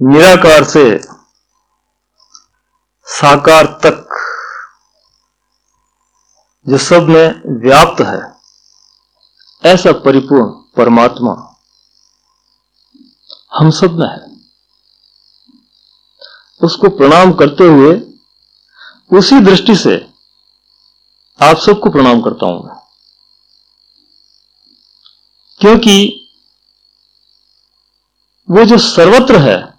निराकार से साकार तक जो सब में व्याप्त है, ऐसा परिपूर्ण परमात्मा हम सब में है। उसको प्रणाम करते हुए, उसी दृष्टि से आप सबको प्रणाम करता हूँ क्योंकि वो जो सर्वत्र है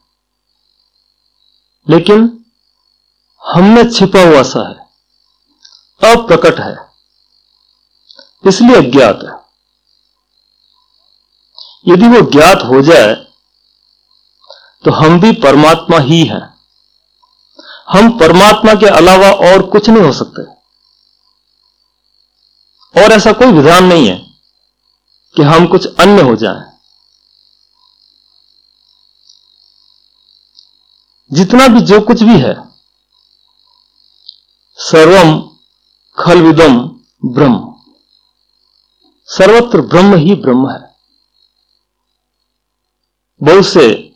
लेकिन हमने छिपा हुआ सा है, अप्रकट है, इसलिए अज्ञात है। यदि वो ज्ञात हो जाए तो हम भी परमात्मा ही हैं। हम परमात्मा के अलावा और कुछ नहीं हो सकते। और ऐसा कोई विधान नहीं है कि हम कुछ अन्य हो जाएँ। जितना भी जो कुछ भी है, सर्वम खल विदम ब्रह्म। सर्वत्र ब्रह्म ही ब्रह्म है। बहुत से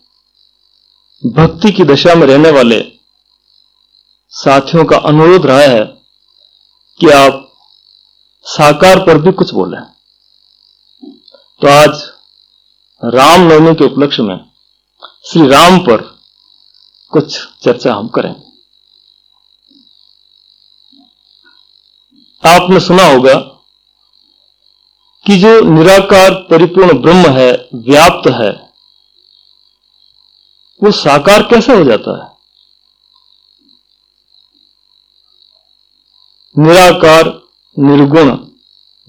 भक्ति की दशा में रहने वाले साथियों का अनुरोध रहा है कि आप साकार पर भी कुछ बोले। तो आज रामनवमी के उपलक्ष्य में श्री राम पर कुछ चर्चा हम करें। आपने सुना होगा कि जो निराकार परिपूर्ण ब्रह्म है, व्याप्त है, वो साकार कैसे हो जाता है? निराकार, निर्गुण,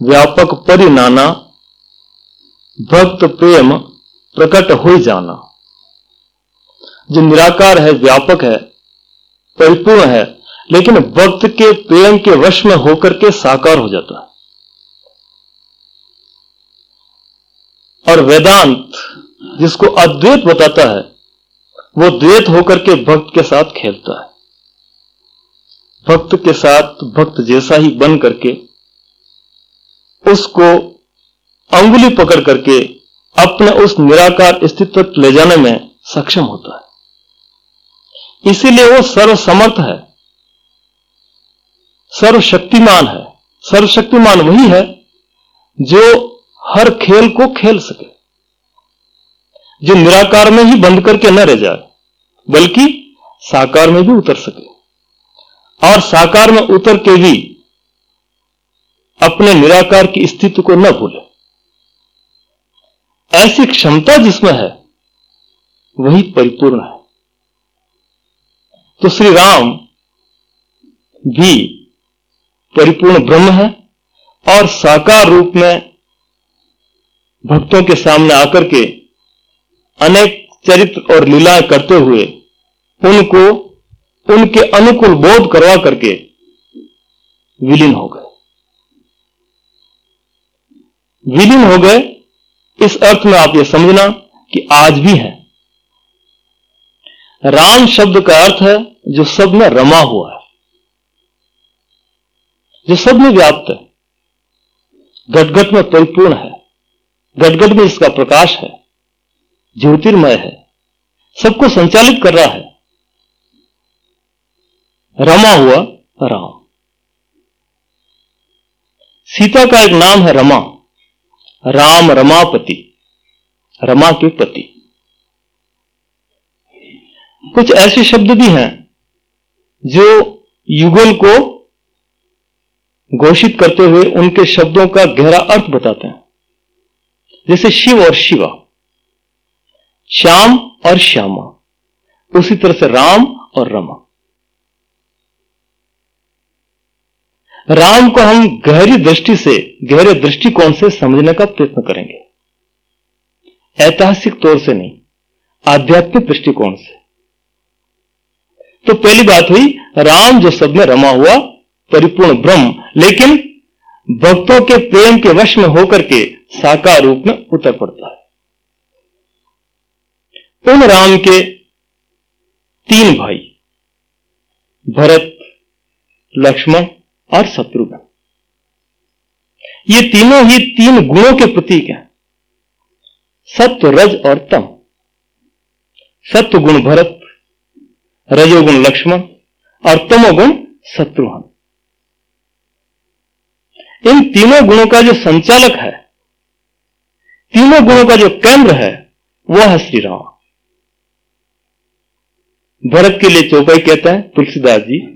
व्यापक परिनाना भक्त प्रेम प्रकट हो जाना। जो निराकार है, व्यापक है, परिपूर्ण है, लेकिन भक्त के प्रेम के वश में होकर के साकार हो जाता है। और वेदांत जिसको अद्वैत बताता है, वो द्वैत होकर के भक्त के साथ खेलता है। भक्त के साथ भक्त जैसा ही बन करके, उसको अंगुली पकड़ करके अपने उस निराकार अस्तित्व ले जाने में सक्षम होता है। इसीलिए वो सर्वसमर्थ है। सर्वशक्तिमान है। सर्वशक्तिमान वही है जो हर खेल को खेल सके। जो निराकार में ही बंद करके न रह जाए, बल्कि साकार में भी उतर सके। और साकार में उतर के भी अपने निराकार की स्थिति को न भूले। ऐसी क्षमता जिसमें है, वही परिपूर्ण है। तो श्री राम भी परिपूर्ण ब्रह्म है और साकार रूप में भक्तों के सामने आकर के अनेक चरित्र और लीलाएँ करते हुए उनको, उनके अनुकूल बोध करवा करके विलीन हो गए। विलीन हो गए, इस अर्थ में आप ये समझना कि आज भी है। राम शब्द का अर्थ है, जो सब में रमा हुआ है। जो सब में व्याप्त है गटगट में परिपूर्ण है घटघट में इसका प्रकाश है, ज्योतिर्मय है, सबको संचालित कर रहा है। रमा हुआ राम। सीता का एक नाम है रमा। राम रमापति, रमा के पति। कुछ ऐसे शब्द भी हैं जो युगल को घोषित करते हुए उनके शब्दों का गहरा अर्थ बताते हैं। जैसे शिव और शिवा, श्याम और श्यामा, उसी तरह से राम और रमा। राम को हम गहरी दृष्टि से, गहरे दृष्टिकोण से समझने का प्रयत्न करेंगे। ऐतिहासिक तौर से नहीं, आध्यात्मिक दृष्टिकोण से। तो पहली बात हुई, राम जो सब में रमा हुआ, परिपूर्ण ब्रह्म, लेकिन भक्तों के प्रेम के वश में होकर के साकार रूप में उतर पड़ता है। उन राम के तीन भाई, भरत, लक्ष्मण और शत्रुघ्न। ये तीनों ही तीन गुणों के प्रतीक हैं। सत्य रज और तम। सत्व गुण भरत रजोगुण लक्ष्मण और तमोगुण शत्रुघ्न। इन तीनों गुणों का जो संचालक है, तीनों गुणों का जो केंद्र है, वह है श्री राम भरत के लिए चौपाई कहते हैं, तुलसीदास जी।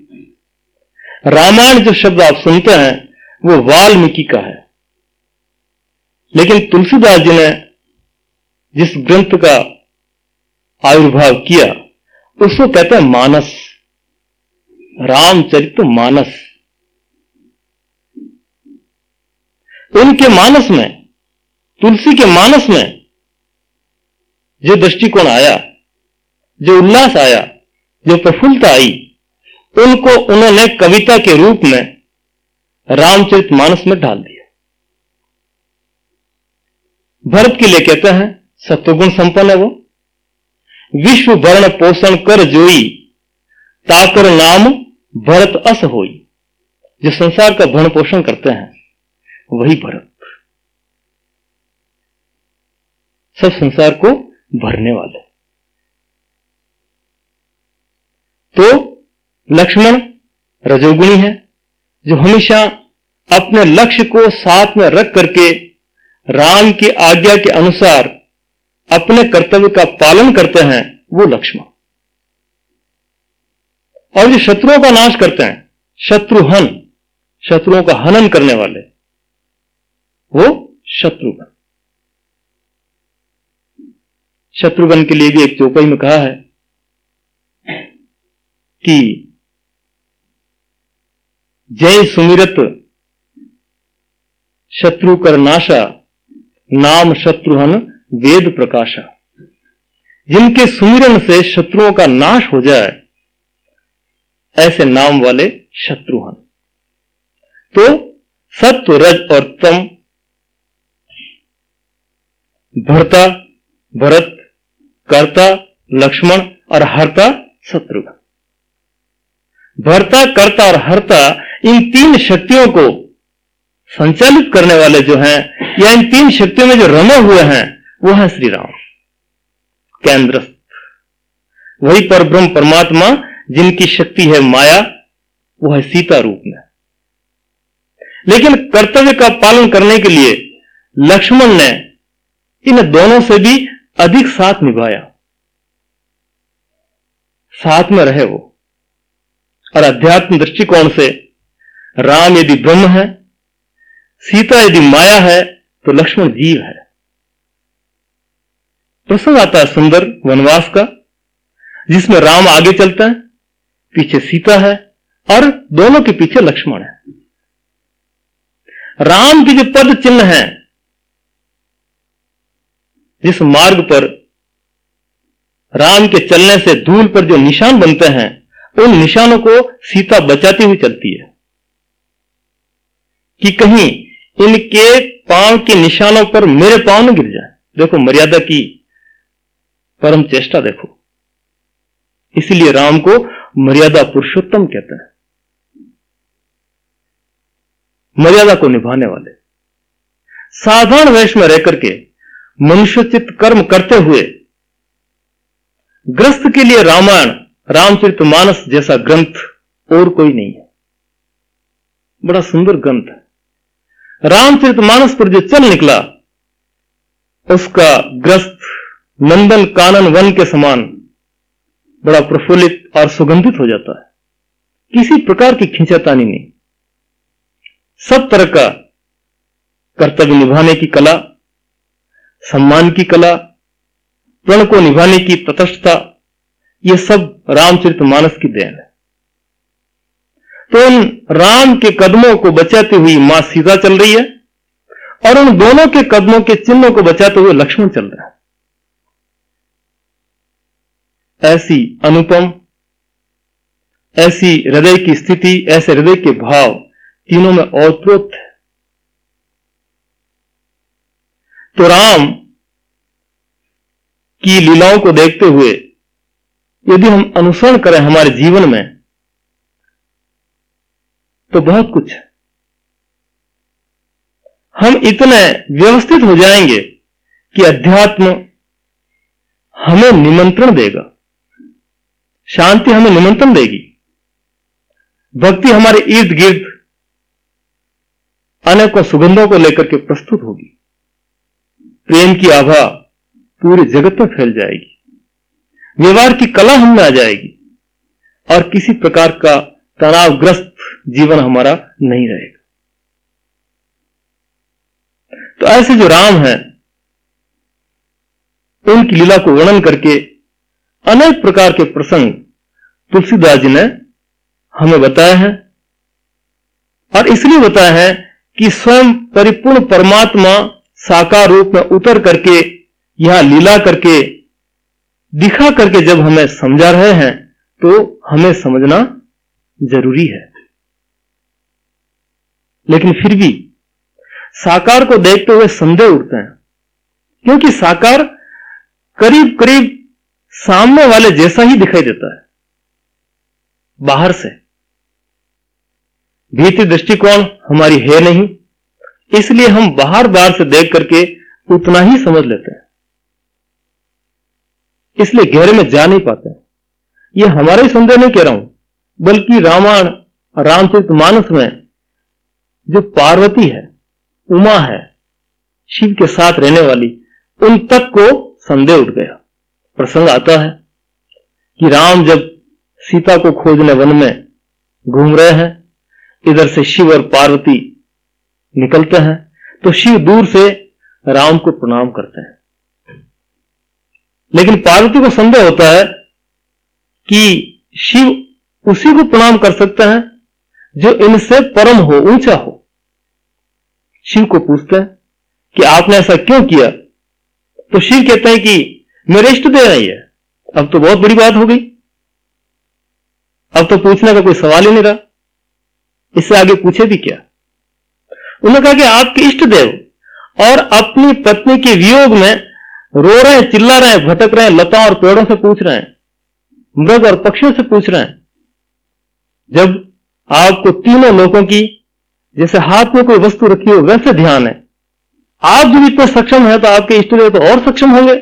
रामायण जो शब्द आप सुनते हैं, वो वाल्मीकि का है। लेकिन तुलसीदास जी ने जिस ग्रंथ का आविर्भाव किया उसको कहते हैं मानस। रामचरित मानस। उनके मानस में, तुलसी के मानस में जो दृष्टिकोण आया, जो उल्लास आया, जो प्रफुल्लता आई, उनको उन्होंने कविता के रूप में रामचरित मानस में डाल दिया। भरत के लिए कहते हैं, सत्वगुण संपन्न है वो। विश्व वर्ण पोषण कर जोई, ताकर नाम भरत अस होई। जो संसार का भरण पोषण करते हैं, वही भरत। सब संसार को भरने वाले। तो लक्ष्मण रजोगुणी है, जो हमेशा अपने लक्ष्य को साथ में रख करके राम की आज्ञा के अनुसार अपने कर्तव्य का पालन करते हैं, वो लक्ष्मण। और जो शत्रुओं का नाश करते हैं शत्रुहन शत्रुओं का हनन करने वाले, वो शत्रुघ्न। शत्रुघ्न के लिए भी एक चौपाई में कहा है कि जय सुमिरत, शत्रु कर नाशा, नाम शत्रुहन वेद प्रकाशा जिनके सुमिरन से शत्रुओं का नाश हो जाए, ऐसे नाम वाले शत्रु हैं। तो सत्व, रज और तम भरता, भरत, कर्ता, लक्ष्मण और हरता शत्रुघ्न भरता, कर्ता और हरता इन तीन शक्तियों को संचालित करने वाले जो हैं, या इन तीन शक्तियों में जो रमे हुए हैं वो है श्री राम केंद्र वही पर ब्रह्म परमात्मा जिनकी शक्ति है माया वो है सीता रूप में। लेकिन कर्तव्य का पालन करने के लिए लक्ष्मण ने इन दोनों से भी अधिक साथ निभाया। साथ में रहे वो। और अध्यात्म दृष्टिकोण से राम यदि ब्रह्म है, सीता यदि माया है तो लक्ष्मण जीव है। प्रसंग आता है सुंदर वनवास का, जिसमें राम आगे चलता है, पीछे सीता है, और दोनों के पीछे लक्ष्मण है। राम की जो पद चिन्ह है, जिस मार्ग पर राम के चलने से धूल पर जो निशान बनते हैं, उन निशानों को सीता बचाती हुई चलती है। कि कहीं इनके पाँव के निशानों पर मेरे पाँव न गिर जाए। देखो मर्यादा की परम चेष्टा देखो। इसलिए राम को मर्यादा पुरुषोत्तम कहते हैं। मर्यादा को निभाने वाले। साधारण वेश में रह करके मनुष्यचित कर्म करते हुए ग्रस्त के लिए रामायण, रामचरित मानस जैसा ग्रंथ और कोई नहीं है। बड़ा सुंदर ग्रंथ है। रामचरित मानस पर जो चल निकला, उसका ग्रस्त नंदन कानन वन के समान बड़ा प्रफुल्लित और सुगंधित हो जाता है। किसी प्रकार की खिंचातानी नहीं। सब तरह का कर्तव्य निभाने की कला, सम्मान की कला, प्रण को निभाने की तटस्थता, ये सब रामचरित मानस की देन है। तो उन राम के कदमों को बचाते हुए माँ सीता चल रही है और उन दोनों के कदमों के चिन्हों को बचाते हुए लक्ष्मण चल रहा है। ऐसी अनुपम, ऐसी हृदय की स्थिति, ऐसे हृदय के भाव तीनों में औत्रोत है तो राम की लीलाओं को देखते हुए यदि हम अनुसरण करें हमारे जीवन में तो बहुत कुछ। हम इतने व्यवस्थित हो जाएँगे कि अध्यात्म हमें निमंत्रण देगा। शांति हमें निमंत्रण देगी। भक्ति हमारे इर्द गिर्द अनेकों सुगंधों को लेकर के प्रस्तुत होगी। प्रेम की आभा पूरे जगत में फैल जाएगी। व्यवहार की कला हम आ जाएगी और किसी प्रकार का तनावग्रस्त जीवन हमारा नहीं रहेगा। तो ऐसे जो राम हैं, उनकी लीला को वर्णन करके अनेक प्रकार के प्रसंग तुलसीदास जी ने हमें बताया है और इसलिए बताया है कि स्वयं परिपूर्ण परमात्मा साकार रूप में उतर करके, यहाँ लीला करके, दिखा करके जब हमें समझा रहे हैं तो हमें समझना ज़रूरी है। लेकिन फिर भी साकार को देखते हुए संदेह उठते हैं, क्योंकि साकार करीब करीब सामने वाले जैसा ही दिखाई देता है। बाहर से। भीतरी दृष्टिकोण हमारी है नहीं, इसलिए हम बाहर बार से देख करके उतना ही समझ लेते हैं। इसलिए गहरे में जा नहीं पाते। ये हमारा ही संदेह नहीं कह रहा हूँ, बल्कि रामायण, रामचरित मानस में जो पार्वती है, उमा है, शिव के साथ रहने वाली, उन तक को संदेह उठ गया। प्रसंग आता है कि राम जब सीता को खोजने वन में घूम रहे हैं, इधर से शिव और पार्वती निकलते हैं तो शिव दूर से राम को प्रणाम करते हैं। लेकिन पार्वती को संदेह होता है कि शिव उसी को प्रणाम कर सकते हैं जो इनसे परम हो, ऊँचा हो। शिव को पूछते हैं कि आपने ऐसा क्यों किया? तो शिव कहते हैं कि मेरे इष्ट दे रही है। अब तो बहुत बड़ी बात हो गई। अब तो पूछने का कोई सवाल ही नहीं रहा। इससे आगे पूछे भी क्या? उन्होंने कहा कि आपके इष्ट देव और अपनी पत्नी के वियोग में रो रहे हैं, चिल्ला रहे हैं, भटक रहे हैं, लता और पेड़ों से पूछ रहे हैं, मृग और पक्षियों से पूछ रहे हैं। जब आपको तीनों लोगों की, जैसे हाथ में कोई वस्तु रखी हो, वैसे ध्यान है। आप जब इतने सक्षम है तो आपके इष्ट देव तो और सक्षम होंगे।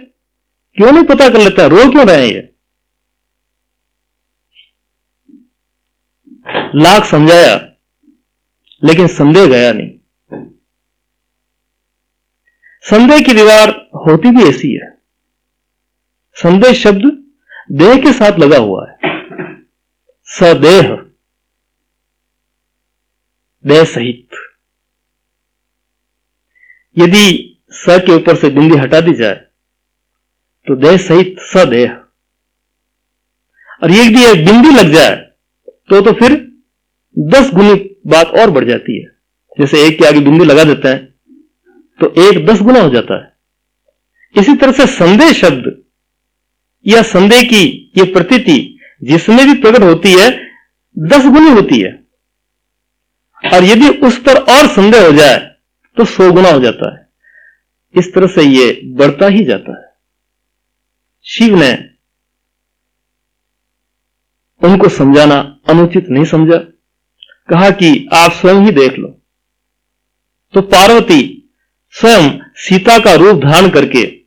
क्यों नहीं पता कर लेता? रो क्यों रहे ये? लाख समझाया, लेकिन संदेह गया नहीं। संदेह की दीवार होती भी ऐसी है। संदेह शब्द देह के साथ लगा हुआ है। सदेह, देह सहित। यदि स के ऊपर से बिंदी हटा दी जाए तो देह सहित सदेह। और एक यदि एक बिंदी लग जाए तो तो फिर दस गुनी बात और बढ़ जाती है। जैसे एक के आगे बिंदी लगा देता है तो एक दस गुना हो जाता है। इसी तरह से संदेह शब्द या संदेह की यह प्रतीति जिसमें भी प्रकट होती है, दस गुनी होती है। और यदि उस पर और संदेह हो जाए तो सौ गुना हो जाता है। इस तरह से यह बढ़ता ही जाता है। शिव ने उनको समझाना अनुचित नहीं समझा। कहा कि आप स्वयं ही देख लो। तो पार्वती स्वयं सीता का रूप धारण करके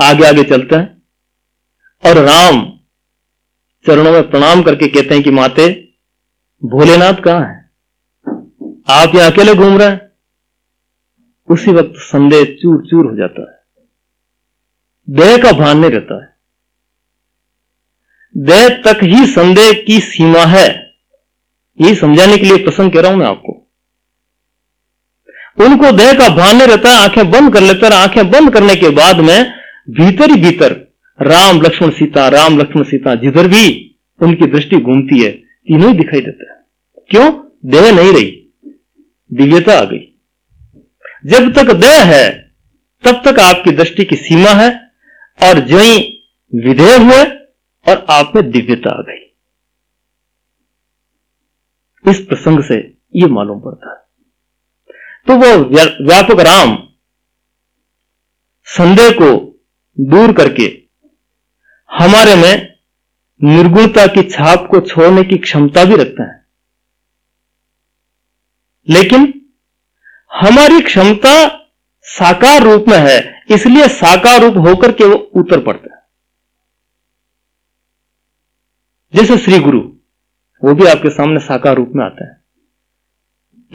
आगे आगे चलते हैं और राम चरणों में प्रणाम करके कहते हैं कि, माते, भोलेनाथ कहाँ है? आप यहाँ अकेले घूम रहे हैं? उसी वक्त संदेह चूर चूर हो जाता है। देह का भान नहीं रहता है। देह तक ही संदेह की सीमा है। यही समझाने के लिए प्रसंग कह रहा हूँ मैं आपको। उनको देह का भान नहीं रहता, आँखें बंद कर लेते हैं आँखें बंद करने के बाद में भीतर ही भीतर राम, लक्ष्मण, सीता, राम, लक्ष्मण, सीता जिधर भी उनकी दृष्टि घूमती है, तीनों ही दिखाई देता है। क्यों? देह नहीं रही, दिव्यता आ गई। जब तक देह है, तब तक आपकी दृष्टि की सीमा है और जो ही विधेय हुए और आप में दिव्यता आ गई। इस प्रसंग से यह मालूम पड़ता है। तो वो व्यापक राम संदेह को दूर करके हमारे में निर्गुणता की छाप को छोड़ने की क्षमता भी रखते हैं। लेकिन हमारी क्षमता साकार रूप में है, इसलिए साकार रूप होकर के वो उतर पड़ता है। जैसे श्री गुरु, वो भी आपके सामने साकार रूप में आता है।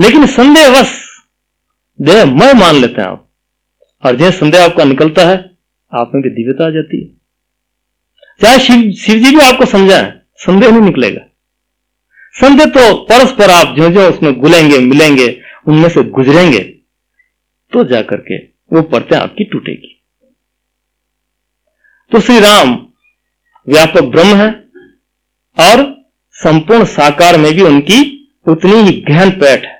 लेकिन संदेहवश, देह मैं मान लेते हैं आप, और जय संदेह आपका निकलता है, आप में भी दिव्यता आ जाती है। चाहे शिव शिव जी भी आपको समझाए, संदेह नहीं निकलेगा। संदेह तो परस्पर आप जो जो उसमें गुलेंगे मिलेंगे, उनमें से गुजरेंगे। तो जाकर के वो परतें आपकी टूटेगी। तो श्री राम व्यापक ब्रह्म है और संपूर्ण साकार में भी उनकी उतनी ही गहन पैठ है।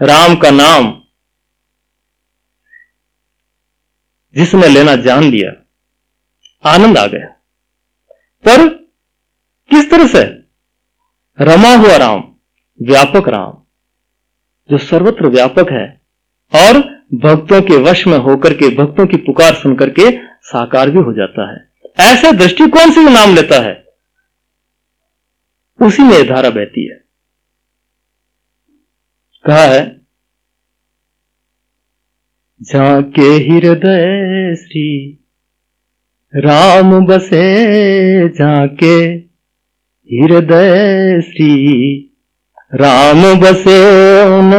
राम का नाम जिसने लेना जान लिया, आनंद आ गया। पर किस तरह से रमा हुआ राम, व्यापक राम? जो सर्वत्र व्यापक है, और भक्तों के वश में होकर के, भक्तों की पुकार सुनकर के साकार भी हो जाता है। ऐसे दृष्टिकोण से नाम लेता है। उसी में धारा बहती है। कहा है, जाके हृदय श्री राम बसे, जाके हृदय श्री राम बसे उन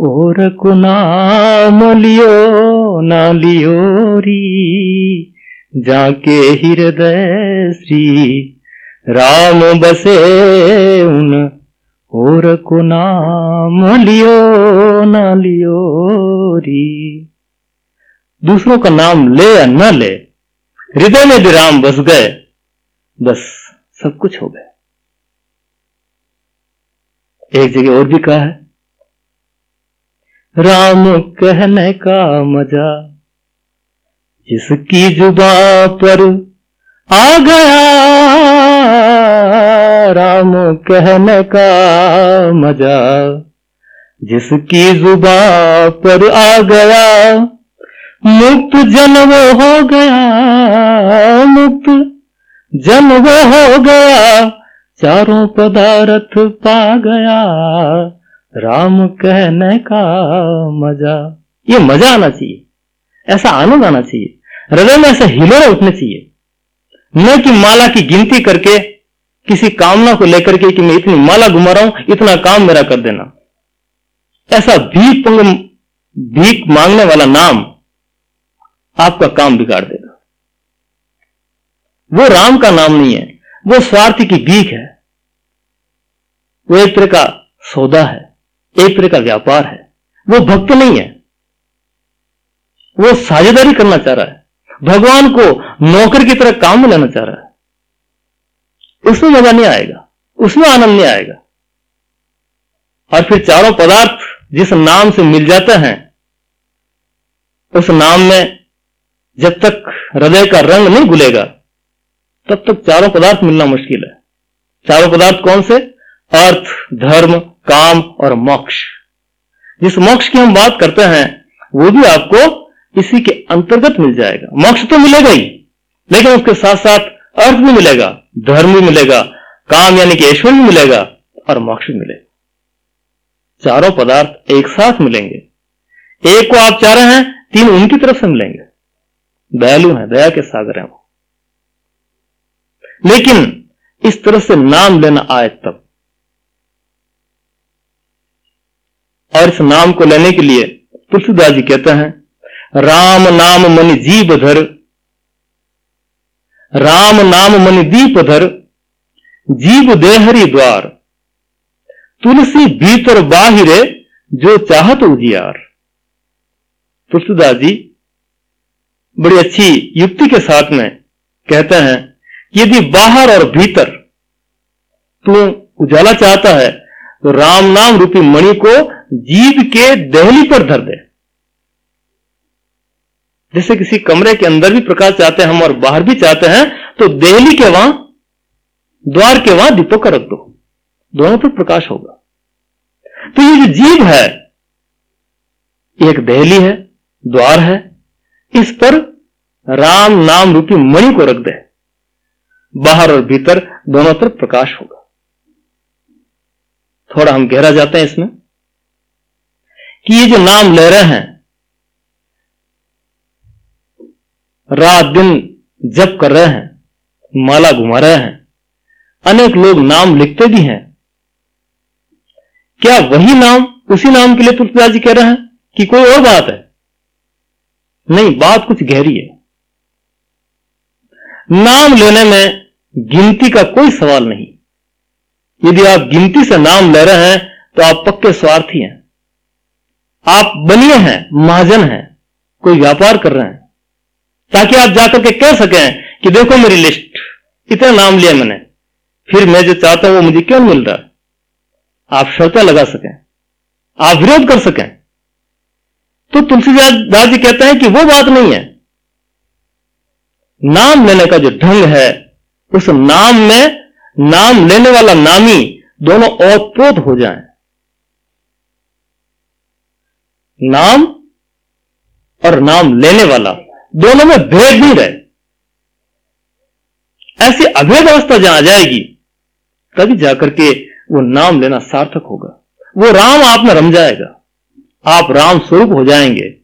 और कुनाम लियो, ना लियो री। जाके हृदय श्री राम बसे उन और नाम लियो, न लियो री। दूसरों का नाम ले या न ले, हृदय में भी राम बस गए, बस सब कुछ हो गया। एक जगह और भी कहा है। राम कहने का मज़ा, जिसकी जुबा पर आ गया, राम कहने का मज़ा, जिसकी जुबा पर आ गया, मुक्त जन्म हो गया, मुक्त जन्म हो गया। चारों पदार्थ पा गया। राम कहने का मज़ा। ये मज़ा आना चाहिए। ऐसा आनंद आना चाहिए। हृदय में ऐसा हिलोड़े उठने चाहिए। न कि माला की गिनती करके, किसी कामना को लेकर के कि मैं इतनी माला घुमा रहा हूँ, इतना काम मेरा कर देना। ऐसा भीख भीख मांगने वाला नाम आपका काम बिगाड़ देगा। वो राम का नाम नहीं है। वो स्वार्थ की भीख है। वो एक तरह का सौदा है, एक तरह का व्यापार है। वो भक्त नहीं है। वो साझेदारी करना चाह रहा है। भगवान को नौकर की तरह काम में लेना चाह रहा है। उसमें मज़ा नहीं आएगा, उसमें आनंद नहीं आएगा। और फिर चारों पदार्थ जिस नाम से मिल जाते हैं, उस नाम में जब तक हृदय का रंग नहीं घुलेगा तब तक चारों पदार्थ मिलना मुश्किल है। चारों पदार्थ कौन से? अर्थ, धर्म, काम और मोक्ष। जिस मोक्ष की हम बात करते हैं, वो भी आपको इसी के अंतर्गत मिल जाएगा। मोक्ष तो मिलेगा ही, लेकिन उसके साथ साथ अर्थ भी मिलेगा, धर्म भी मिलेगा, काम यानी कि ऐश्वर्य भी मिलेगा और मोक्ष भी मिलेगा। चारों पदार्थ एक साथ मिलेंगे। एक को आप चाह रहे हैं, तीन उनकी तरफ़ से मिलेंगे। दयालु हैं, दया के सागर हैं वो। लेकिन इस तरह से नाम लेना आए तब। और इस नाम को लेने के लिए तुलसीदास जी कहते हैं, राम नाम मनि जीव धर, राम नाम मन दीप धर, जीव देहरी द्वार, तुलसी भीतर बाहिरे जो चाहत उजियार। तुलसीदास जी बड़ी अच्छी युक्ति के साथ में कहते हैं यदि बाहर और भीतर तू उजाला चाहता है तो राम नाम रूपी मणि को जीव के दहली पर धर दे। जैसे किसी कमरे के अंदर भी प्रकाश चाहते हैं हम और बाहर भी चाहते हैं तो देहली के वहाँ, द्वार के वहाँ दीपक रख दो। दोनों पर प्रकाश होगा। तो ये जो जीव है एक दहली है, द्वार है, इस पर राम नाम रूपी मणि को रख दे। बाहर और भीतर दोनों तरफ़ प्रकाश होगा। थोड़ा हम गहरा जाते हैं इसमें कि ये जो नाम ले रहे हैं, रात दिन जप कर रहे हैं, माला घुमा रहे हैं, अनेक लोग नाम लिखते भी हैं। क्या वही नाम, उसी नाम के लिए तुलसीदास जी कह रहे हैं कि कोई और बात है? नहीं, बात कुछ गहरी है। नाम लेने में गिनती का कोई सवाल नहीं। यदि आप गिनती से नाम ले रहे हैं तो आप पक्के स्वार्थी हैं। आप बनिए हैं, महाजन हैं, कोई व्यापार कर रहे हैं। ताकि आप जाकर के कह सकें कि देखो मेरी लिस्ट, इतना नाम लिया मैंने। फिर मैं जो चाहता हूँ, वो मुझे क्यों मिल रहा? आप शर्तें लगा सकें, आप विरोध कर सकें। तो तुलसीदास जी कहते हैं कि वो बात नहीं है। नाम लेने का जो ढंग है उस नाम में, नाम लेने वाला नामी दोनों ओतप्रोत हो जाए। नाम और नाम लेने वाला दोनों में भेद नहीं रहे। ऐसी अभेद अवस्था जहाँ आ जाएगी, तभी जाकर के वो नाम लेना सार्थक होगा। वो राम आप में रम जाएगा। आप राम स्वरूप हो जाएँगे।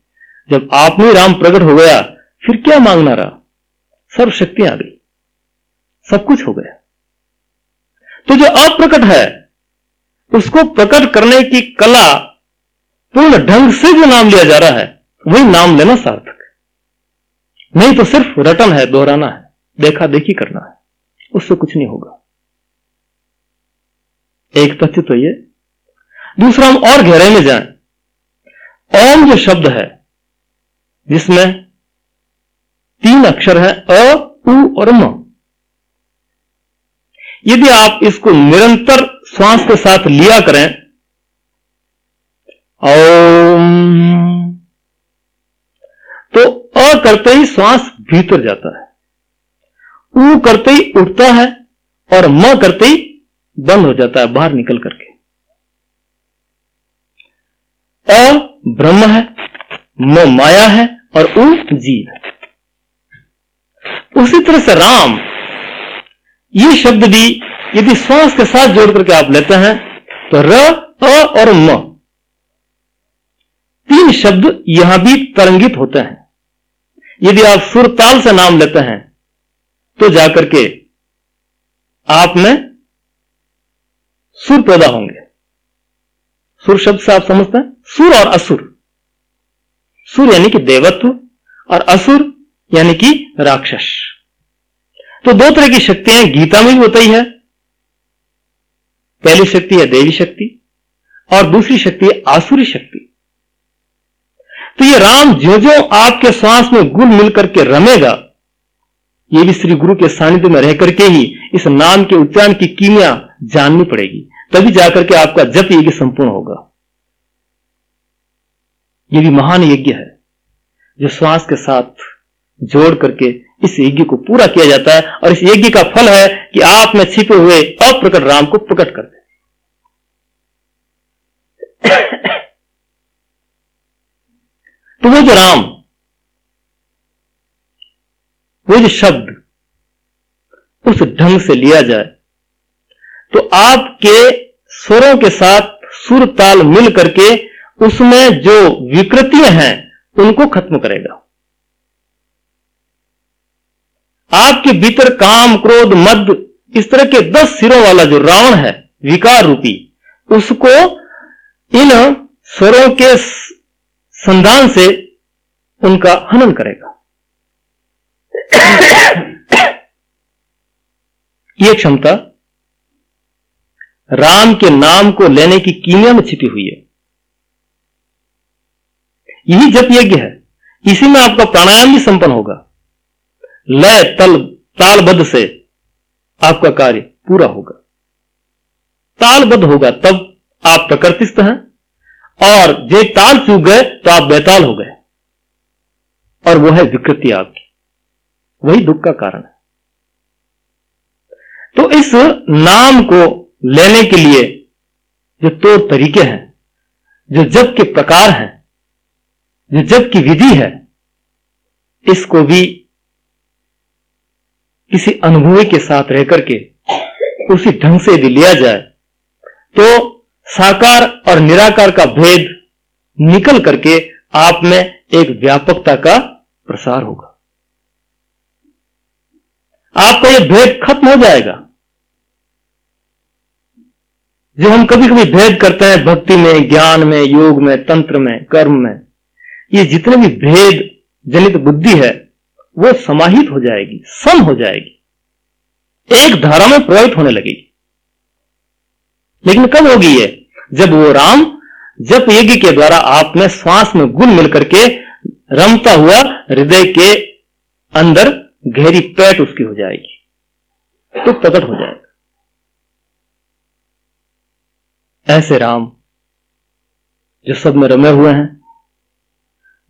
जब आप में राम प्रकट हो गया, फिर क्या मांगना रहा? सर्व शक्ति आ गई। सब कुछ हो गया। तो जो अप्रकट है, उसको प्रकट करने की कला पूर्ण ढंग से जो नाम लिया जा रहा है, वही नाम लेना सार्थक है। नहीं तो सिर्फ़ रटन है, दोहराना है, देखा देखी करना है, उससे कुछ नहीं होगा। एक तथ्य तो ये, दूसरा हम और गहराई में जाएँ। ओम जो शब्द है, जिसमें तीन अक्षर है, अ, उ और म। यदि आप इसको निरंतर श्वास के साथ लिया करें, ओम तो अ करते ही श्वास भीतर जाता है ऊ करते ही उठता है और म करते ही बंद हो जाता है बाहर निकल करके। अ ब्रह्म है, म माया है और ऊ जीव उसी तरह से राम ये शब्द भी यदि श्वास के साथ जोड़ करके आप लेते हैं तो र, अ और म। तीन शब्द यहाँ भी तरंगित होते हैं। यदि आप सुर ताल से नाम लेते हैं तो जाकर के आप में सुर पैदा होंगे। सुर शब्द से आप समझते हैं? सुर और असुर। सुर यानी कि देवत्व और असुर यानी कि राक्षस। तो दो तरह की शक्तियाँ गीता में भी बताई है पहली शक्ति है देवी शक्ति, और दूसरी शक्ति है आसुरी शक्ति। तो ये राम जो जो आपके श्वास में गुल मिलकर के रमेगा, ये भी श्री गुरु के सानिध्य में रह करके ही इस नाम के उच्चारण की कीमिया जाननी पड़ेगी। तभी जाकर के आपका जप यज्ञ संपूर्ण होगा। ये भी महान यज्ञ है, जो श्वास के साथ जोड़ करके इस यज्ञ को पूरा किया जाता है और इस यज्ञ का फल है कि आप में छिपे हुए अप्रकट राम को प्रकट कर दे। तो वो जो राम, वो जो शब्द उस ढंग से लिया जाए तो आपके स्वरों के साथ सुर ताल मिल करके उसमें जो विकृतियाँ हैं, उनको खत्म करेगा। आपके भीतर काम, क्रोध, मद, इस तरह के दस सिरों वाला जो रावण है, विकार रूपी, उसको इन स्वरों के संधान से उनका हनन करेगा। यह क्षमता राम के नाम को लेने की कीमिया में छिपी हुई है। यही जप यज्ञ है। इसी में आपका प्राणायाम भी संपन्न होगा। लय तल, तालबद्ध से आपका कार्य पूरा होगा। तालबद्ध होगा तब आप प्रकृतिस्थ हैं, और जे ताल चूक गए तो आप बेताल हो गए। और वो है विकृति आपकी। वही दुख का कारण है। तो इस नाम को लेने के लिए जो तो तरीके हैं, जो जब के प्रकार हैं, जो जब की विधि है, इसको भी किसी अनुभवी के साथ रह करके उसी ढंग से यदि लिया जाए तो साकार और निराकार का भेद निकल करके आप में एक व्यापकता का प्रसार होगा। आपका यह भेद खत्म हो जाएगा। जो हम कभी कभी भेद करते हैं, भक्ति में, ज्ञान में, योग में, तंत्र में, कर्म में, ये जितने भी भेद, जनित बुद्धि है वो समाहित हो जाएगी, सम हो जाएगी। एक धारा में प्रभावित होने लगेगी। लेकिन कब होगी ये? जब वो राम, जब यज्ञ के द्वारा आप में श्वास में गुण मिलकर के रमता हुआ हृदय के अंदर गहरी पैट उसकी हो जाएगी तो प्रकट हो जाएगा। ऐसे राम, जो सब में रमे हुए हैं,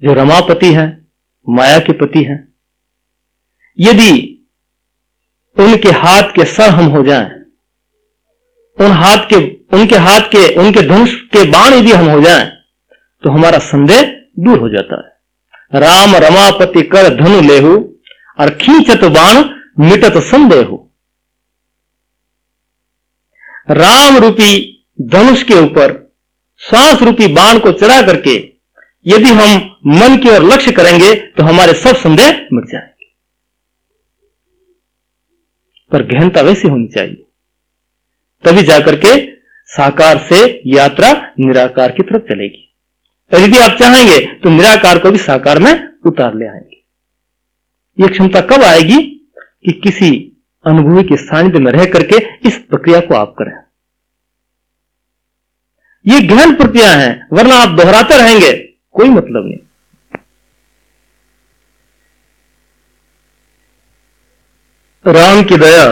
जो रमापति हैं, माया के पति हैं यदि उनके हाथ के सर हम हो जाएँ, उन हाथ के, उनके हाथ के, उनके धनुष के बाण यदि हम हो जाएँ तो हमारा संदेह दूर हो जाता है। राम रमापति कर धनु लेहु, और खींचत बाण मिटत संदेह। राम रूपी धनुष के ऊपर श्वास रूपी बाण को चढ़ा करके, यदि हम मन की ओर लक्ष्य करेंगे तो हमारे सब संदेह मिट जाएँगे पर गहनता वैसी होनी चाहिए। तभी जाकर के साकार से यात्रा निराकार की तरफ़ चलेगी। और यदि आप चाहेंगे तो निराकार को भी साकार में उतार ले आएँगे। ये क्षमता कब आएगी कि किसी अनुभवी के सानिध्य में रह करके इस प्रक्रिया को आप करें? ये गहन प्रक्रिया है, वरना आप दोहराते रहेंगे, कोई मतलब नहीं। राम की दया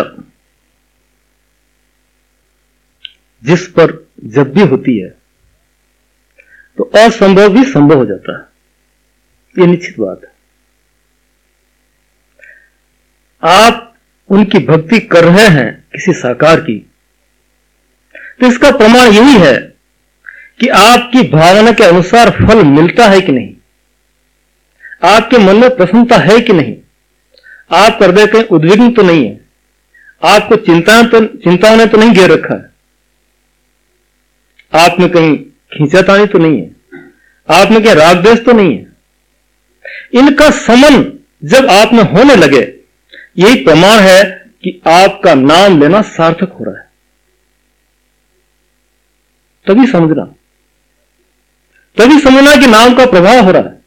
जिस पर जब भी होती है तो असंभव भी संभव हो जाता है। यह निश्चित बात है। आप उनकी भक्ति कर रहे हैं किसी साकार की तो इसका प्रमाण यही है कि आपकी भावना के अनुसार फल मिलता है कि नहीं? आपके मन में प्रसन्नता है कि नहीं? आप कर देते उद्विग्न तो नहीं है। आपको चिंता तो चिंताओं ने तो नहीं घेर रखा। है आप में कहीं खींचातानी तो नहीं है। आप में क्या राग देश तो नहीं है। इनका समन जब आप में होने लगे, यही प्रमाण है कि आपका नाम लेना सार्थक हो रहा है। तभी समझना। तभी समझना कि नाम का प्रभाव हो रहा है।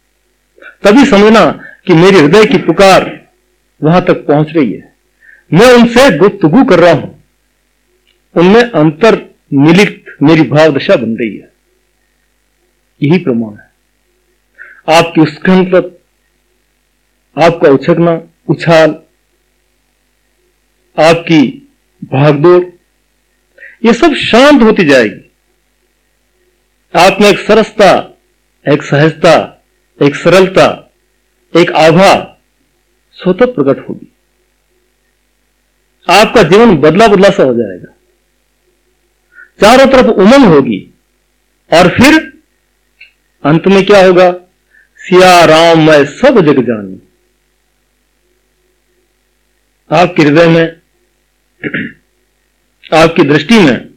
तभी समझना कि मेरे हृदय की पुकार वहाँ तक पहुँच रही है। मैं उनसे गुप्तगु कर रहा हूँ। उनमें अंतर मिलित मेरी भाव दशा बन रही है। यही प्रमाण है। आपकी उत्कंठ आपका उछकना उछाल, आपकी भागदौड़, ये सब शांत होती जाएगी। आप में एक सरसता, एक सहजता, एक सरलता, एक आभा स्वतः प्रकट होगी। आपका जीवन बदला बदला सा हो जाएगा। चारों तरफ़ उमंग होगी और फिर अंत में क्या होगा? सिया, राम, मैं सब जग जानू। आपके हृदय में, आपकी दृष्टि में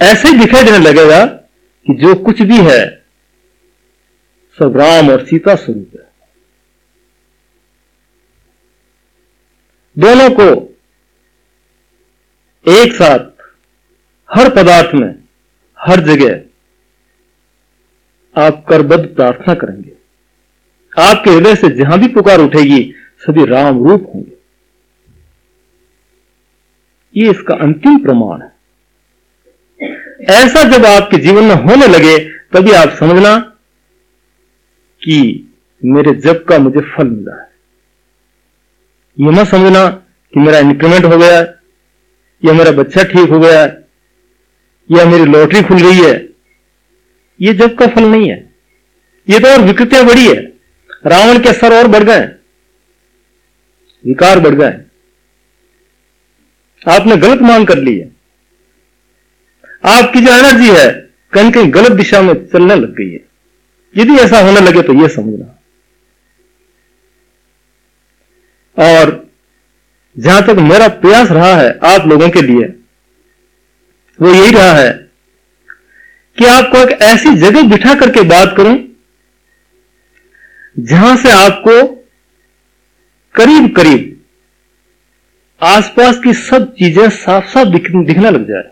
ऐसे दिखाई देने लगेगा कि जो कुछ भी है, सब राम और सीता स्वरूप है। दोनों को एक साथ हर पदार्थ में, हर जगह आप करबद्ध प्रार्थना करेंगे। आपके हृदय से जहाँ भी पुकार उठेगी, सभी राम रूप होंगे। ये इसका अंतिम प्रमाण है। ऐसा जब आपके जीवन में होने लगे, तभी आप समझना कि मेरे जब का मुझे फल मिला है। यह मत समझना कि मेरा इंक्रीमेंट हो गया, या मेरा बच्चा ठीक हो गया, या मेरी लॉटरी खुल गई है। ये जब का फल नहीं है। ये तो और विकृतियाँ बढ़ी है। रावण के असर और बढ़ गए विकार बढ़ गए आपने गलत मांग कर ली है। आपकी जो एनर्जी है कहीं कहीं गलत दिशा में चलने लग गई है। यदि ऐसा होने लगे तो यह समझना। और जहाँ तक मेरा प्रयास रहा है आप लोगों के लिए वो यही रहा है कि आपको एक ऐसी जगह बिठा करके बात करूँ जहाँ से आपको करीब करीब आसपास की सब चीज़ें साफ़ साफ़ दिख, दिखने लग जाए।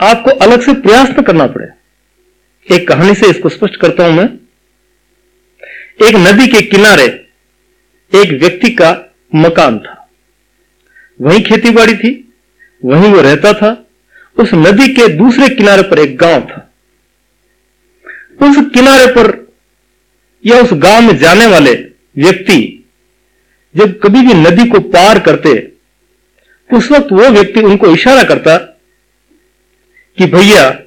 आपको अलग से प्रयास न करना पड़े। एक कहानी से इसको स्पष्ट करता हूँ मैं। एक नदी के किनारे एक व्यक्ति का मकान था। वहीं खेती बाड़ी थी, वहीं वो रहता था, उस नदी के दूसरे किनारे पर एक गाँव था। उस किनारे पर या उस गाँव में जाने वाले व्यक्ति जब कभी भी नदी को पार करते, उस वक्त वो व्यक्ति उनको इशारा करता कि, भैया,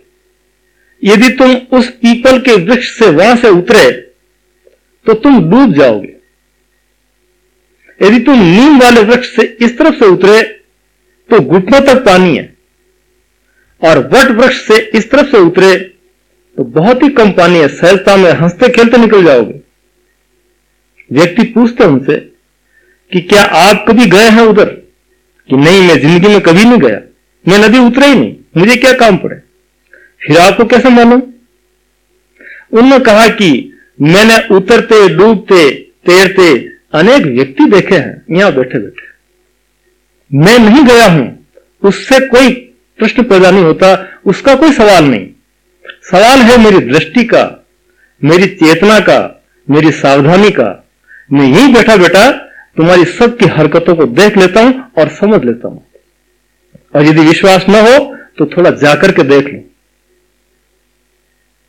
यदि तुम उस पीपल के वृक्ष से वहाँ से उतरे तो तुम डूब जाओगे। यदि तुम नीम वाले वृक्ष से इस तरफ़ से उतरे तो घुटनों तक पानी है। और वट वृक्ष से इस तरफ़ से उतरे तो बहुत ही कम पानी है। सहजता में हँसते खेलते निकल जाओगे। व्यक्ति पूछते उनसे कि क्या आप कभी गए हैं उधर? कि नहीं, मैं ज़िंदगी में कभी नहीं गया। मैं नदी उतरा ही नहीं। मुझे क्या काम पड़े? फिर आपको कैसे मालूम? उन्होंने कहा कि मैंने उतरते, डूबते, तैरते अनेक व्यक्ति देखे हैं, यहाँ बैठे बैठे मैं नहीं गया हूँ, उससे कोई प्रश्न पैदा नहीं होता, उसका कोई सवाल नहीं। सवाल है मेरी दृष्टि का, मेरी चेतना का, मेरी सावधानी का। मैं यही बैठा बैठा तुम्हारी सबकी हरकतों को देख लेता हूँ और समझ लेता हूँ। और यदि विश्वास न हो तो थोड़ा जाकर के देख लो।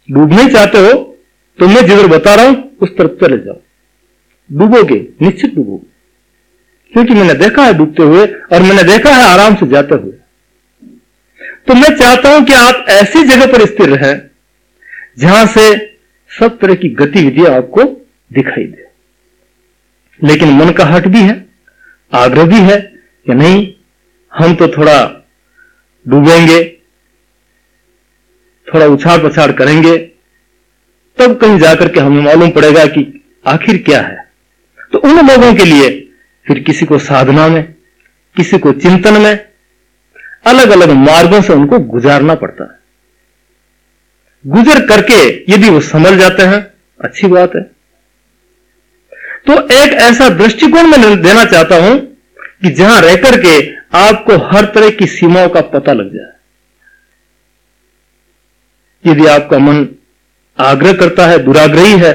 डूबना चाहते हो तो मैं जिधर बता रहा हूँ, उस तरफ़ चले जाओ। डूबोगे, निश्चित डूबोगे। क्योंकि मैंने देखा है डूबते हुए और मैंने देखा है आराम से जाते हुए। तो मैं चाहता हूँ कि आप ऐसी जगह पर स्थिर रहें, जहाँ से सब तरह की गतिविधियाँ आपको दिखाई दे। लेकिन मन का हट भी है, आग्रह भी है कि नहीं, हम तो थोड़ा डूबेंगे, थोड़ा उछाड़ पछाड़ करेंगे, तब कहीं जाकर के हमें मालूम पड़ेगा कि आखिर क्या है। तो उन लोगों के लिए फिर किसी को साधना में, किसी को चिंतन में अलग अलग मार्गों से उनको गुजारना पड़ता है। गुजर करके यदि वो समझ जाते हैं, अच्छी बात है। तो एक ऐसा दृष्टिकोण मैं देना चाहता हूँ कि जहाँ रहकर के आपको हर तरह की सीमाओं का पता लग जाए। यदि आपका मन आग्रह करता है, दुराग्रही है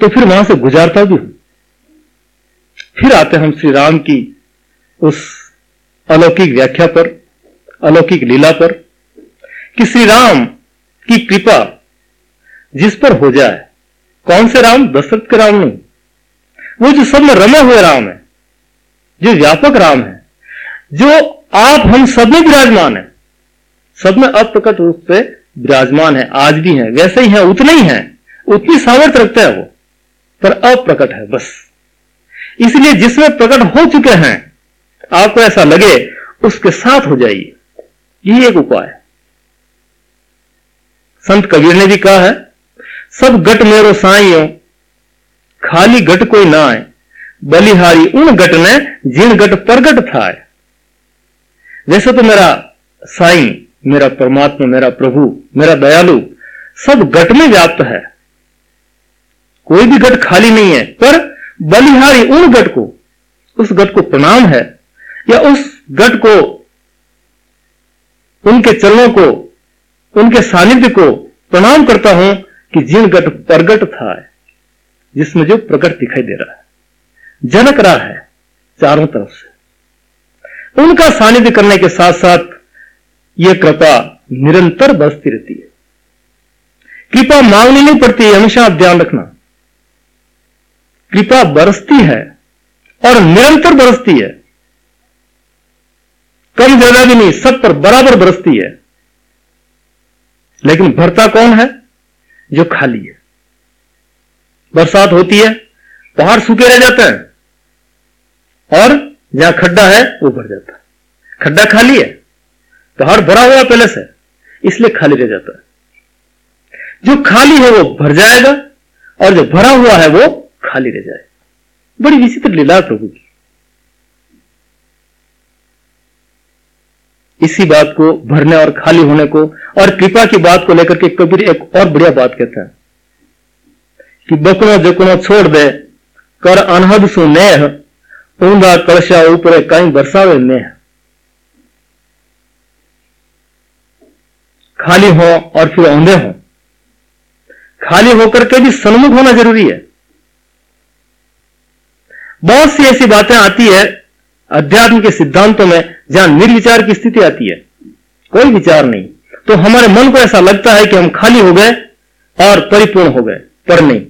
तो फिर वहाँ से गुजारता भी हूँ। फिर आते हम श्री राम की उस अलौकिक व्याख्या पर, अलौकिक लीला पर, कि श्री राम की कृपा जिस पर हो जाए, कौन से राम? दशरथ के राम नहीं। वो जो सब में रमे हुए राम है, जो व्यापक राम है, जो आप हम सब में विराजमान है, सब में अप्रकट रूप से विराजमान है, आज भी है, वैसे ही है, उतने ही है, उतनी सामर्थ्य रखते हैं वो, पर अप्रकट है, बस। इसलिए जिसमें प्रकट हो चुके हैं, आपको ऐसा लगे, उसके साथ हो जाइए। यही एक उपाय। संत कबीर ने भी कहा है, सब गट मेरो साइयों खाली गट कोई ना आए बलिहारी उन गट ने जिन गट प्रगट था वैसे तो मेरा साई, मेरा परमात्मा, मेरा प्रभु, मेरा दयालु, सब गट में व्याप्त है। कोई भी गट खाली नहीं है, पर बलिहारी उन गट को, उस गट को प्रणाम है, या उस गट को, उनके चरणों को, उनके सानिध्य को प्रणाम करता हूँ कि जिन गट प्रगट था जिसमें जो प्रकट दिखाई दे रहा है। जनक रहा है चारों तरफ़ से। उनका सानिध्य करने के साथ साथ यह कृपा निरंतर बसती रहती है। कृपा मांगनी नहीं पड़ती, हमेशा आप ध्यान रखना। कृपा बरसती है और निरंतर बरसती है। कम ज़्यादा भी नहीं, सब पर बराबर बरसती है। लेकिन भरता कौन है? जो खाली है। बरसात होती है, पहाड़ सूखे रह जाते हैं, और जहाँ खड्डा है, वो भर जाता है। खड्डा खाली है, पहाड़ भरा हुआ पहले से, इसलिए खाली रह जाता है। जो खाली है, वो भर जाएगा, और जो भरा हुआ है, वो खाली रह जाए। बड़ी विचित्र लीला प्रभु की। इसी बात को भरने और खाली होने को और कृपा की बात को लेकर के कबीर एक और बढ़िया बात कहता है कि बकुनो जकुनो छोड़ दे, कर अनहद सु नेह, ऊंधा कलशा ऊपर कहीं बरसावे ने खाली हो और फिर औंधे हो। खाली होकर के भी सन्मुख होना ज़रूरी है। बहुत सी ऐसी बातें आती है अध्यात्म के सिद्धांतों में, जहाँ निर्विचार की स्थिति आती है। कोई विचार नहीं। तो हमारे मन को ऐसा लगता है कि हम खाली हो गए और परिपूर्ण हो गए, पर नहीं।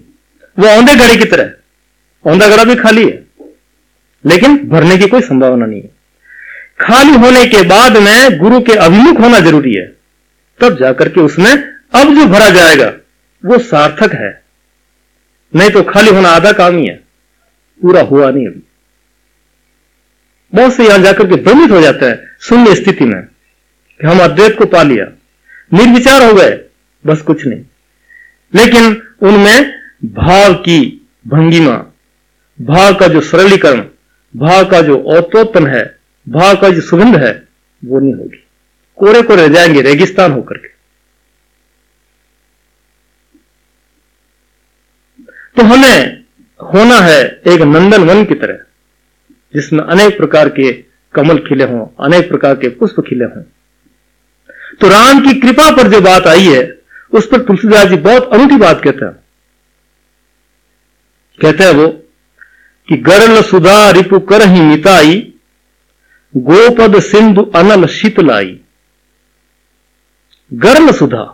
वो औंधे घड़े की तरह। औंधा घड़ा भी खाली है, लेकिन भरने की कोई संभावना नहीं है। खाली होने के बाद में गुरु के अभिमुख होना ज़रूरी है। तब जाकर के उसमें अब जो भरा जाएगा, वो सार्थक है। नहीं तो खाली होना आधा काम ही है। पूरा हुआ नहीं अभी। बहुत से यहाँ जाकर के भ्रमित हो जाते हैं शून्य स्थिति में कि हम अद्वैत को पा लिया। निर्विचार हो गए, बस कुछ नहीं। लेकिन उनमें भाव की भंगिमा, भाव का जो सरलीकरण, भाव का जो औतोत्तन है, भाव का जो सुगंध है, वो नहीं होगी। कोरे कोरे रह जाएँगे, रेगिस्तान होकर के। तो हमें होना है एक नंदन वन की तरह, जिसमें अनेक प्रकार के कमल खिले हों, अनेक प्रकार के पुष्प खिले हों। तो राम की कृपा पर जो बात आई है, उस पर तुलसीदास जी बहुत अनूठी बात कहते हैं। कहते हैं वो कि गरल सुधा रिपु कर ही मिताई, गोपद सिंधु अनल शीतलाई गरल सुधा,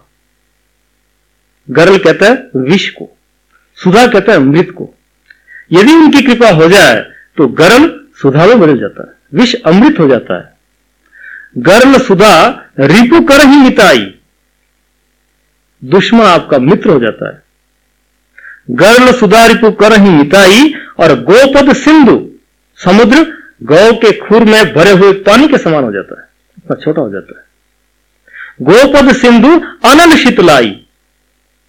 गरल कहता है विष को, सुधा कहता है मृत को। यदि उनकी कृपा हो जाए तो गरल सुधा में बदल जाता है, विष अमृत हो जाता है। गर्ल सुधा रिपु कर ही मिताई। दुश्मन आपका मित्र हो जाता है। गर्ल सुधा रिपु कर ही मिताई और गोपद सिंधु समुद्र गौ के खुर में भरे हुए पानी के समान हो जाता है इतना छोटा हो जाता है। गोपद सिंधु अनल शीतलाई,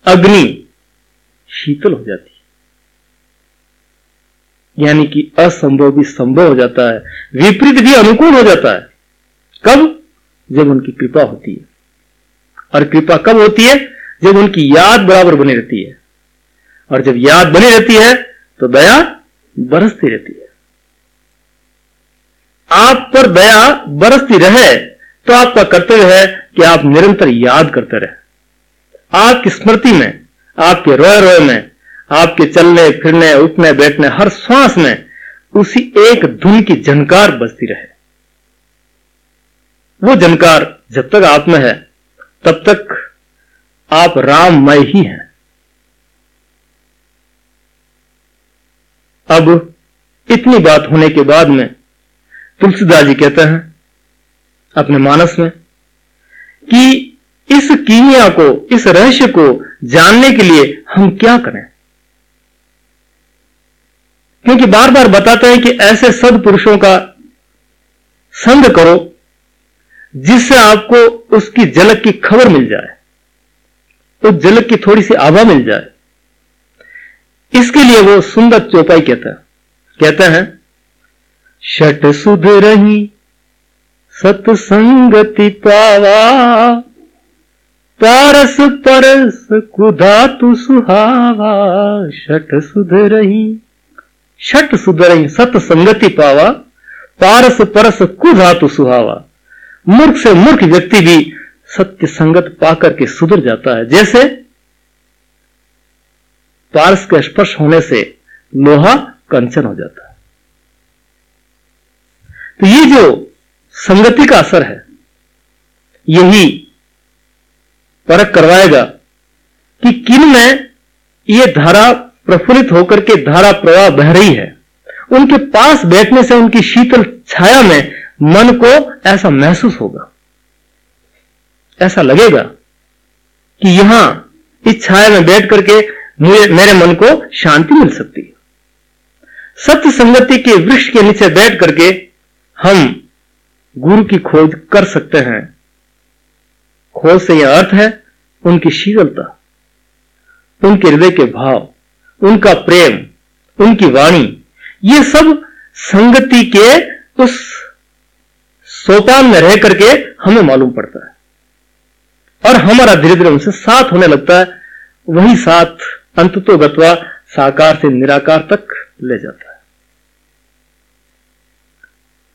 अग्नि शीतल हो जाती है। यानी कि असंभव भी संभव हो जाता है। विपरीत भी अनुकूल हो जाता है। कब? जब उनकी कृपा होती है। और कृपा कब होती है? जब उनकी याद बराबर बनी रहती है। और जब याद बनी रहती है तो दया बरसती रहती है। आप पर दया बरसती रहे तो आपका कर्तव्य है कि आप निरंतर याद करते रहे। आपकी स्मृति में, आपके रोय रोए में आपके चलने, फिरने, उठने, बैठने, हर श्वास में उसी एक धुन की झनकार बजती रहे। वो झनकार जब तक आप में है, तब तक आप राममय ही हैं। अब इतनी बात होने के बाद में तुलसीदास जी कहते हैं अपने मानस में कि इस कीमिया को, इस रहस्य को जानने के लिए हम क्या करें? क्योंकि बार बार बताते हैं कि ऐसे सदपुरुषों का संग करो, जिससे आपको उसकी झलक की खबर मिल जाए, उस तो झलक की थोड़ी सी आभा मिल जाए। इसके लिए वो सुंदर चौपाई कहता है कहते हैं, शट सुध रही, सतसंगति पावा, पारस परस कुधा तु सुहावा, शट सुध रही। शट सुध रही सत संगति पावा, पारस परस कुधा तु सुहावा। मूर्ख से मूर्ख व्यक्ति भी सत्य संगत पाकर के सुधर जाता है। जैसे पारस के स्पर्श होने से लोहा कंचन हो जाता है। तो ये जो संगति का असर है, यही परख करवाएगा कि किन में ये धारा प्रफुल्लित होकर के धारा प्रवाह बह रही है। उनके पास बैठने से उनकी शीतल छाया में मन को ऐसा महसूस होगा। ऐसा लगेगा कि यहाँ इस छाया में बैठ करके मुझे, मेरे मन को शांति मिल सकती है। सत्य संगति के वृक्ष के नीचे बैठ करके हम गुरु की खोज कर सकते हैं। खोज से यह अर्थ है उनकी शीतलता, उनके हृदय के भाव। उनका प्रेम, उनकी वाणी, ये सब संगति के उस सोपान में रह करके हमें मालूम पड़ता है। और हमारा धीरे धीरे उनसे साथ होने लगता है, वही साथ अंत तो गत्वा साकार से निराकार तक ले जाता है।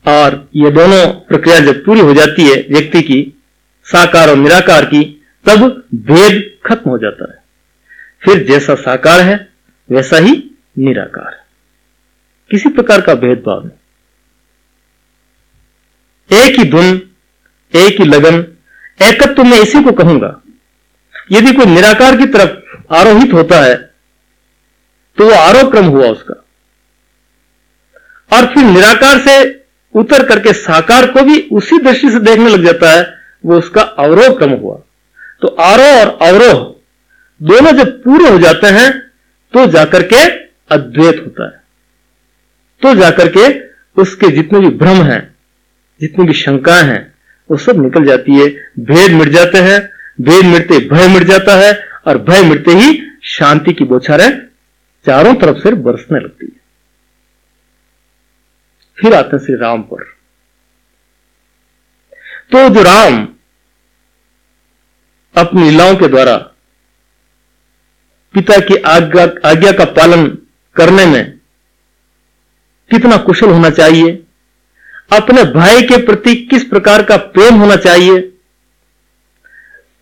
और ये दोनों प्रक्रिया जब पूरी हो जाती है व्यक्ति की, साकार और निराकार की, तब भेद खत्म हो जाता है। फिर जैसा साकार है वैसा ही निराकार। किसी प्रकार का भेदभाव नहीं। एक ही धुन, एक ही लगन, एकत्व में इसी को कहूँगा। यदि कोई निराकार की तरफ़ आरोहित होता है तो वो आरोप क्रम हुआ उसका। और फिर निराकार से उतर करके साकार को भी उसी दृष्टि से देखने लग जाता है, वो उसका अवरोह क्रम हुआ। तो आरोह और अवरोह दोनों जब पूरे हो जाते हैं तो जाकर के अद्वैत होता है। तो जाकर के उसके जितने भी भ्रम हैं, जितनी भी शंकाएँ हैं, वो सब निकल जाती है। भेद मिट जाते हैं, भेद मिटते भय मिट जाता है और भय मिटते ही शांति की बोछारें चारों तरफ़ से बरसने लगती है। फिर आते हैं श्री राम पर। तो जो राम अपनी लीलाओं के द्वारा पिता की आज्ञा आज्ञा का पालन करने में कितना कुशल होना चाहिए? अपने भाई के प्रति किस प्रकार का प्रेम होना चाहिए?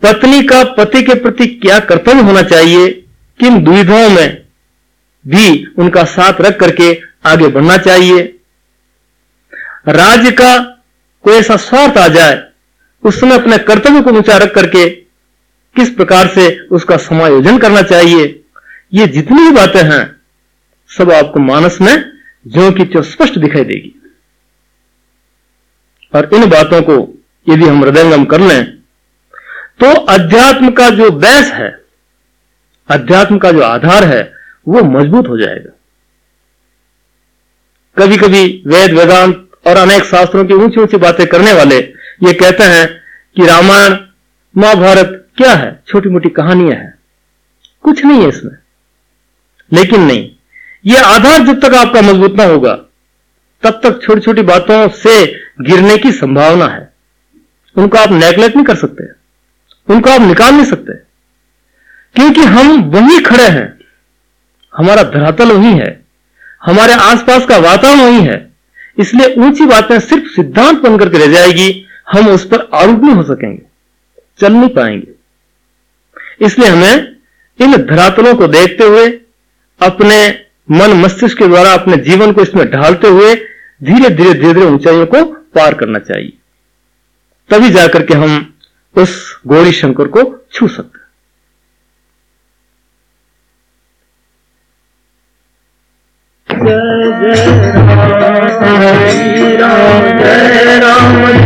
पत्नी का, पति के प्रति क्या कर्तव्य होना चाहिए? किन दुविधाओं में भी उनका साथ रख करके आगे बढ़ना चाहिए? राज्य का कोई ऐसा स्वार्थ आ जाए उस समय अपने कर्तव्य को ऊँचा रख करके किस प्रकार से उसका समायोजन करना चाहिए? ये जितनी भी बातें हैं, सब आपको मानस में जो कि त्यों स्पष्ट दिखाई देगी। और इन बातों को यदि हम हृदयंगम कर लें तो अध्यात्म का जो बैस है, अध्यात्म का जो आधार है, वो मज़बूत हो जाएगा। कभी कभी वेद, वेदांत और अनेक शास्त्रों की ऊँची ऊँची बातें करने वाले ये कहते हैं कि रामायण, महाभारत क्या है? छोटी मोटी कहानियाँ हैं। कुछ नहीं है इसमें। लेकिन नहीं यह आधार जब तक आपका मज़बूत ना होगा, तब तक छोटी छोटी बातों से गिरने की संभावना है। उनको आप नेग्लेक्ट नहीं कर सकते। उनको आप निकाल नहीं सकते। क्योंकि हम वही खड़े हैं। हमारा धरातल वही है। हमारे आसपास का वातावरण वही है। इसलिए ऊँची बातें सिर्फ़ सिद्धांत बनकर के रह जाएगी। हम उस पर आरूप नहीं हो सकेंगे। चल नहीं पाएँगे। इसलिए हमें इन धरातलों को देखते हुए, अपने मन मस्तिष्क के द्वारा, अपने जीवन को इसमें ढालते हुए, धीरे धीरे धीरे धीरे ऊंचाइयों को पार करना चाहिए। तभी जाकर के हम उस गौरी शंकर को छू सकते जय जय राम जय राम जय राम।